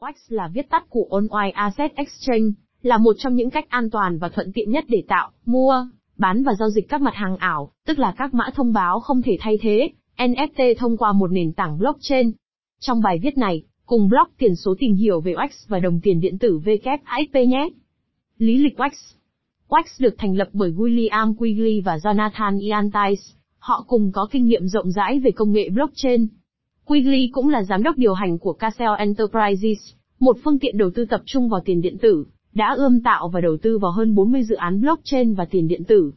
WAX là viết tắt của Online Asset Exchange, là một trong những cách an toàn và thuận tiện nhất để tạo, mua, bán và giao dịch các mặt hàng ảo, tức là các mã thông báo không thể thay thế, NFT thông qua một nền tảng blockchain. Trong bài viết này, cùng blog tiền số tìm hiểu về WAX và đồng tiền điện tử WXIP nhé. Lý lịch WAX WAX được thành lập bởi William Quigley và Jonathan Iantis. Họ cùng có kinh nghiệm rộng rãi về công nghệ blockchain. Quigley cũng là giám đốc điều hành của Casell Enterprises, một phương tiện đầu tư tập trung vào tiền điện tử, đã ươm tạo và đầu tư vào hơn 40 dự án blockchain và tiền điện tử.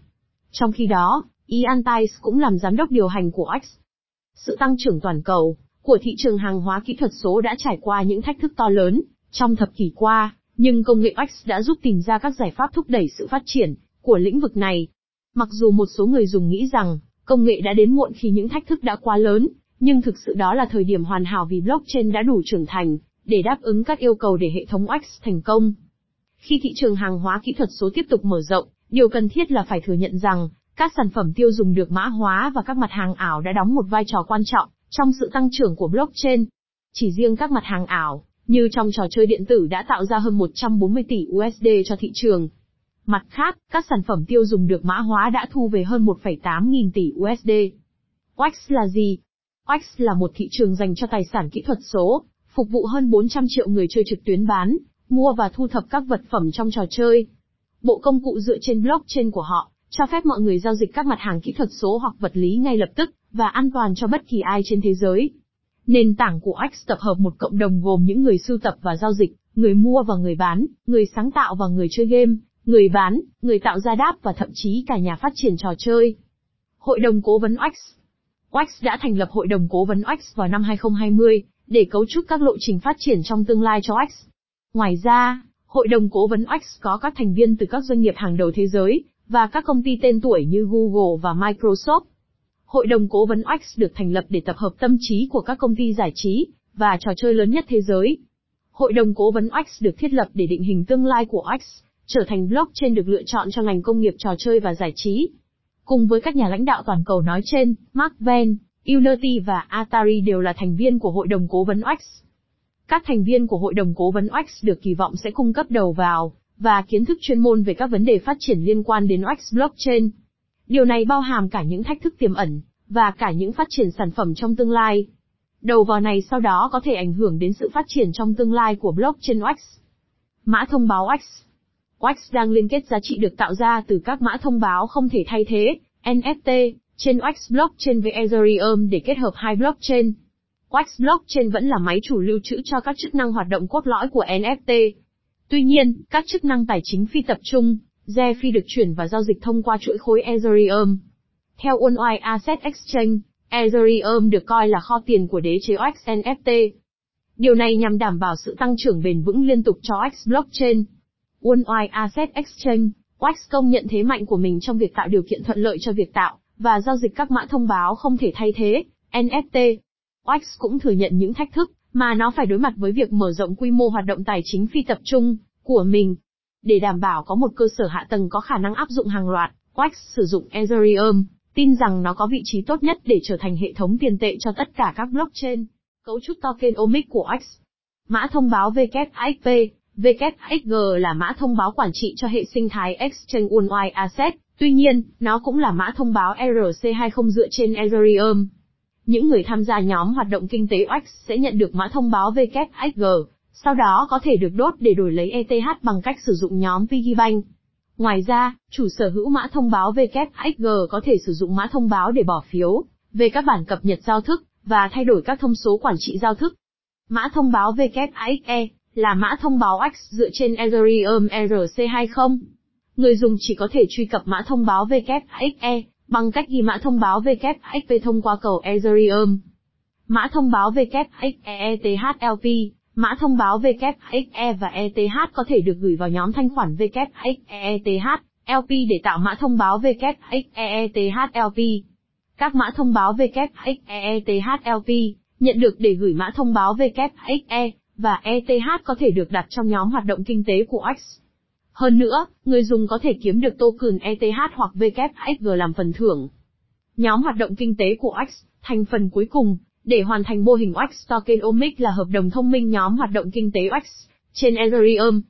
Trong khi đó, Ian Tice cũng làm giám đốc điều hành của X. Sự tăng trưởng toàn cầu của thị trường hàng hóa kỹ thuật số đã trải qua những thách thức to lớn trong thập kỷ qua, nhưng công nghệ X đã giúp tìm ra các giải pháp thúc đẩy sự phát triển của lĩnh vực này. Mặc dù một số người dùng nghĩ rằng công nghệ đã đến muộn khi những thách thức đã quá lớn, nhưng thực sự đó là thời điểm hoàn hảo vì blockchain đã đủ trưởng thành để đáp ứng các yêu cầu để hệ thống X thành công. Khi thị trường hàng hóa kỹ thuật số tiếp tục mở rộng, điều cần thiết là phải thừa nhận rằng các sản phẩm tiêu dùng được mã hóa và các mặt hàng ảo đã đóng một vai trò quan trọng trong sự tăng trưởng của blockchain. Chỉ riêng các mặt hàng ảo, như trong trò chơi điện tử đã tạo ra hơn 140 tỷ USD cho thị trường. Mặt khác, các sản phẩm tiêu dùng được mã hóa đã thu về hơn 1,8 nghìn tỷ USD. Wax là gì? Ox là một thị trường dành cho tài sản kỹ thuật số, phục vụ hơn 400 triệu người chơi trực tuyến bán, mua và thu thập các vật phẩm trong trò chơi. Bộ công cụ dựa trên blockchain của họ, cho phép mọi người giao dịch các mặt hàng kỹ thuật số hoặc vật lý ngay lập tức, và an toàn cho bất kỳ ai trên thế giới. Nền tảng của Ox tập hợp một cộng đồng gồm những người sưu tập và giao dịch, người mua và người bán, người sáng tạo và người chơi game, người bán, người tạo ra đáp và thậm chí cả nhà phát triển trò chơi. Hội đồng cố vấn Ox. Wax đã thành lập Hội đồng Cố vấn X vào năm 2020, để cấu trúc các lộ trình phát triển trong tương lai cho X. Ngoài ra, Hội đồng Cố vấn X có các thành viên từ các doanh nghiệp hàng đầu thế giới, và các công ty tên tuổi như Google và Microsoft. Hội đồng Cố vấn X được thành lập để tập hợp tâm trí của các công ty giải trí, và trò chơi lớn nhất thế giới. Hội đồng Cố vấn X được thiết lập để định hình tương lai của X, trở thành blockchain được lựa chọn cho ngành công nghiệp trò chơi và giải trí. Cùng với các nhà lãnh đạo toàn cầu nói trên, Mark Van, Unity và Atari đều là thành viên của Hội đồng Cố vấn OX. Các thành viên của Hội đồng Cố vấn OX được kỳ vọng sẽ cung cấp đầu vào, và kiến thức chuyên môn về các vấn đề phát triển liên quan đến OX Blockchain. Điều này bao hàm cả những thách thức tiềm ẩn, và cả những phát triển sản phẩm trong tương lai. Đầu vào này sau đó có thể ảnh hưởng đến sự phát triển trong tương lai của blockchain OX. Mã thông báo OX. Wax đang liên kết giá trị được tạo ra từ các mã thông báo không thể thay thế, NFT, trên Wax Blockchain với Ethereum để kết hợp hai blockchain. Wax Blockchain vẫn là máy chủ lưu trữ cho các chức năng hoạt động cốt lõi của NFT. Tuy nhiên, các chức năng tài chính phi tập trung, phi được chuyển và giao dịch thông qua chuỗi khối Ethereum. Theo OneWire Asset Exchange, Ethereum được coi là kho tiền của đế chế Wax NFT. Điều này nhằm đảm bảo sự tăng trưởng bền vững liên tục cho X blockchain. OneWire Asset Exchange, Wax công nhận thế mạnh của mình trong việc tạo điều kiện thuận lợi cho việc tạo và giao dịch các mã thông báo không thể thay thế, NFT. Wax cũng thừa nhận những thách thức mà nó phải đối mặt với việc mở rộng quy mô hoạt động tài chính phi tập trung của mình. Để đảm bảo có một cơ sở hạ tầng có khả năng áp dụng hàng loạt, Wax sử dụng Ethereum, tin rằng nó có vị trí tốt nhất để trở thành hệ thống tiền tệ cho tất cả các blockchain. Cấu trúc token omic của WAX Mã thông báo WXIP WXG là mã thông báo quản trị cho hệ sinh thái Exchange Worldwide Asset, tuy nhiên, nó cũng là mã thông báo ERC20 dựa trên Ethereum. Những người tham gia nhóm hoạt động kinh tế X sẽ nhận được mã thông báo WXG, sau đó có thể được đốt để đổi lấy ETH bằng cách sử dụng nhóm Piggybank. Ngoài ra, chủ sở hữu mã thông báo WXG có thể sử dụng mã thông báo để bỏ phiếu về các bản cập nhật giao thức và thay đổi các thông số quản trị giao thức. Mã thông báo WXE là mã thông báo X dựa trên Ethereum ERC20. Người dùng chỉ có thể truy cập mã thông báo WXE bằng cách ghi mã thông báo WXP thông qua cầu Ethereum. Mã thông báo WXEETHLP Mã thông báo WXE và ETH có thể được gửi vào nhóm thanh khoản WXEETHLP để tạo mã thông báo WXEETHLP. Các mã thông báo WXEETHLP nhận được để gửi mã thông báo WXE và ETH có thể được đặt trong nhóm hoạt động kinh tế của X. Hơn nữa, người dùng có thể kiếm được token ETH hoặc WXG làm phần thưởng. Nhóm hoạt động kinh tế của X, thành phần cuối cùng, Để hoàn thành mô hình X Tokenomics là hợp đồng thông minh nhóm hoạt động kinh tế X trên Ethereum.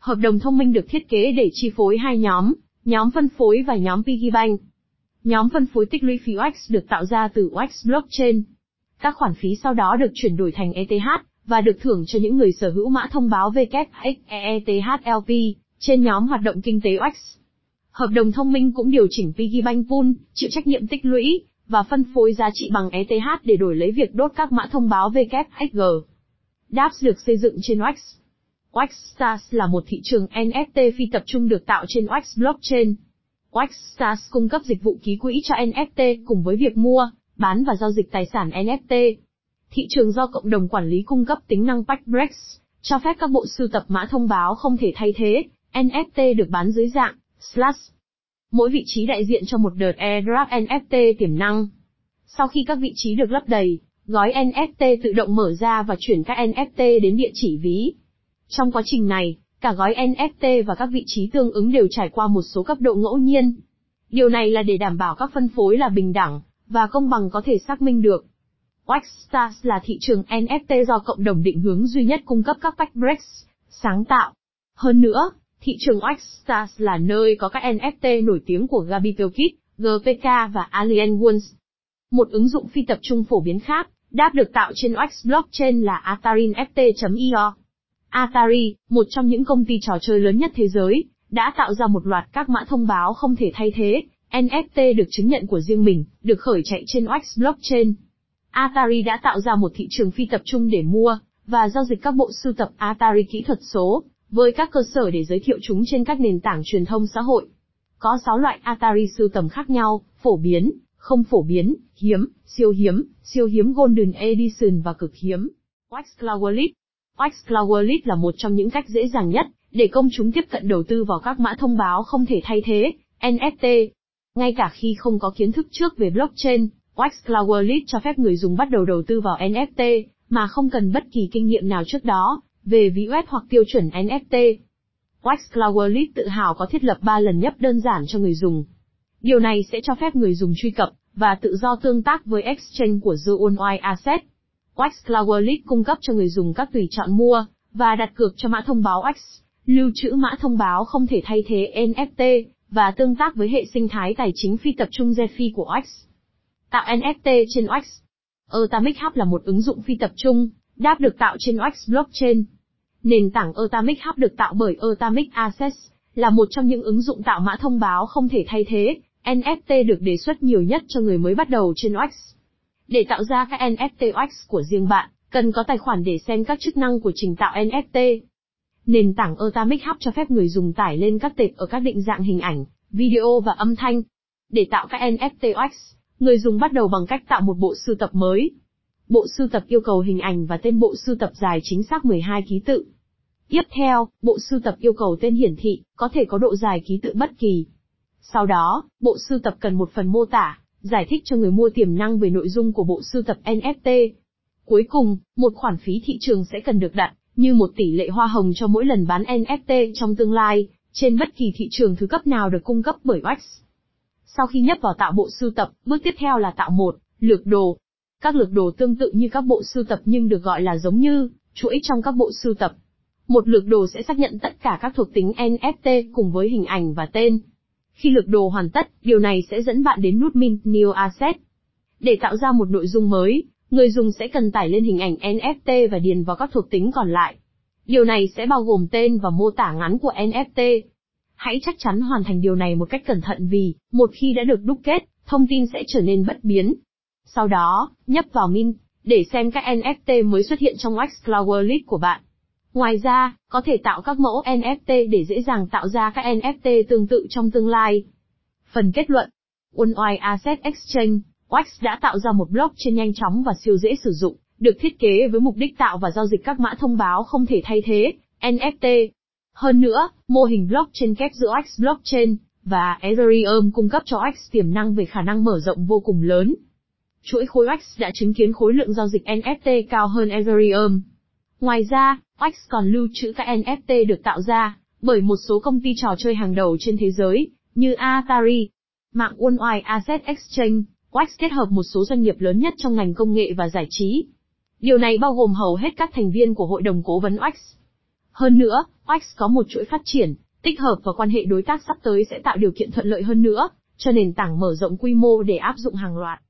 Hợp đồng thông minh được thiết kế để chi phối hai nhóm, nhóm phân phối và nhóm piggy bank. Nhóm phân phối tích lũy phí X được tạo ra từ Wax blockchain. Các khoản phí sau đó được chuyển đổi thành ETH và được thưởng cho những người sở hữu mã thông báo WXEETHLP trên nhóm hoạt động kinh tế OX. Hợp đồng thông minh cũng điều chỉnh Piggybank pool, chịu trách nhiệm tích lũy và phân phối giá trị bằng ETH để đổi lấy việc đốt các mã thông báo WXG. dApps được xây dựng trên OX. OX Stars là một thị trường NFT phi tập trung được tạo trên OX blockchain. Waxstars cung cấp dịch vụ ký quỹ cho NFT cùng với việc mua, bán và giao dịch tài sản NFT. Thị trường do cộng đồng quản lý cung cấp tính năng Backbreaks, cho phép các bộ sưu tập mã thông báo không thể thay thế, NFT được bán dưới dạng slash. Mỗi vị trí đại diện cho một đợt airdrop NFT tiềm năng. Sau khi các vị trí được lấp đầy, gói NFT tự động mở ra và chuyển các NFT đến địa chỉ ví. Trong quá trình này, cả gói NFT và các vị trí tương ứng đều trải qua một số cấp độ ngẫu nhiên. Điều này là để đảm bảo các phân phối là bình đẳng và công bằng có thể xác minh được. Waxstars là thị trường NFT do cộng đồng định hướng duy nhất cung cấp các backbreaks, sáng tạo. Hơn nữa, thị trường Waxstars là nơi có các NFT nổi tiếng của Gabi Kit, GPK và Alien Worlds. Một ứng dụng phi tập trung phổ biến khác, đáp được tạo trên Wax Blockchain là AtarinFT.io. Atari, một trong những công ty trò chơi lớn nhất thế giới, đã tạo ra một loạt các mã thông báo không thể thay thế, NFT được chứng nhận của riêng mình, được khởi chạy trên Wax Blockchain. Atari đã tạo ra một thị trường phi tập trung để mua và giao dịch các bộ sưu tập Atari kỹ thuật số, với các cơ sở để giới thiệu chúng trên các nền tảng truyền thông xã hội. Có 6 loại Atari sưu tầm khác nhau, phổ biến, không phổ biến, hiếm, siêu hiếm, siêu hiếm Golden Edition và cực hiếm. Wax Cloud Wallet Wax Wallet là một trong những cách dễ dàng nhất để công chúng tiếp cận đầu tư vào các mã thông báo không thể thay thế, NFT. Ngay cả khi không có kiến thức trước về blockchain, Wax Cloud Wallet cho phép người dùng bắt đầu đầu tư vào NFT, mà không cần bất kỳ kinh nghiệm nào trước đó, về ví web hoặc tiêu chuẩn NFT. Wax Cloud Wallet tự hào có thiết lập 3 lần nhấp đơn giản cho người dùng. Điều này sẽ cho phép người dùng truy cập và tự do tương tác với exchange của The Asset. Wax Cloud Wallet cung cấp cho người dùng các tùy chọn mua và đặt cược cho mã thông báo Wax, lưu trữ mã thông báo không thể thay thế NFT và tương tác với hệ sinh thái tài chính phi tập trung DeFi của Wax. Tạo NFT trên Wax. Atomic Hub là một ứng dụng phi tập trung, đáp được tạo trên Wax Blockchain. Nền tảng Atomic Hub được tạo bởi Atomic Assets, là một trong những ứng dụng tạo mã thông báo không thể thay thế, NFT được đề xuất nhiều nhất cho người mới bắt đầu trên Wax. Để tạo ra các NFT Wax của riêng bạn, cần có tài khoản để xem các chức năng của trình tạo NFT. Nền tảng Atomic Hub cho phép người dùng tải lên các tệp ở các định dạng hình ảnh, video và âm thanh. Để tạo các NFT Wax, người dùng bắt đầu bằng cách tạo một bộ sưu tập mới. Bộ sưu tập yêu cầu hình ảnh và tên bộ sưu tập dài chính xác 12 ký tự. Tiếp theo, bộ sưu tập yêu cầu tên hiển thị, có thể có độ dài ký tự bất kỳ. Sau đó, bộ sưu tập cần một phần mô tả, giải thích cho người mua tiềm năng về nội dung của bộ sưu tập NFT. Cuối cùng, một khoản phí thị trường sẽ cần được đặt, như một tỷ lệ hoa hồng cho mỗi lần bán NFT trong tương lai, trên bất kỳ thị trường thứ cấp nào được cung cấp bởi Wax. Sau khi nhấp vào tạo bộ sưu tập, bước tiếp theo là tạo một lược đồ. Các lược đồ tương tự như các bộ sưu tập nhưng được gọi là giống như chuỗi trong các bộ sưu tập. Một lược đồ sẽ xác nhận tất cả các thuộc tính NFT cùng với hình ảnh và tên. Khi lược đồ hoàn tất, điều này sẽ dẫn bạn đến nút Mint New Asset. Để tạo ra một nội dung mới, người dùng sẽ cần tải lên hình ảnh NFT và điền vào các thuộc tính còn lại. Điều này sẽ bao gồm tên và mô tả ngắn của NFT. Hãy chắc chắn hoàn thành điều này một cách cẩn thận vì, một khi đã được đúc kết, thông tin sẽ trở nên bất biến. Sau đó, nhấp vào Mint, để xem các NFT mới xuất hiện trong Wax Cloud Wallet của bạn. Ngoài ra, có thể tạo các mẫu NFT để dễ dàng tạo ra các NFT tương tự trong tương lai. Phần kết luận Unoi Asset Exchange, Wax đã tạo ra một blockchain nhanh chóng và siêu dễ sử dụng, được thiết kế với mục đích tạo và giao dịch các mã thông báo không thể thay thế, NFT. Hơn nữa, mô hình blockchain kép giữa X Blockchain và Ethereum cung cấp cho X tiềm năng về khả năng mở rộng vô cùng lớn. Chuỗi khối X đã chứng kiến khối lượng giao dịch NFT cao hơn Ethereum. Ngoài ra, X còn lưu trữ các NFT được tạo ra bởi một số công ty trò chơi hàng đầu trên thế giới, như Atari. Mạng Worldwide Asset Exchange, Wax kết hợp một số doanh nghiệp lớn nhất trong ngành công nghệ và giải trí. Điều này bao gồm hầu hết các thành viên của hội đồng cố vấn Wax. Hơn nữa, OX có một chuỗi phát triển, tích hợp và quan hệ đối tác sắp tới sẽ tạo điều kiện thuận lợi hơn nữa cho nền tảng mở rộng quy mô để áp dụng hàng loạt.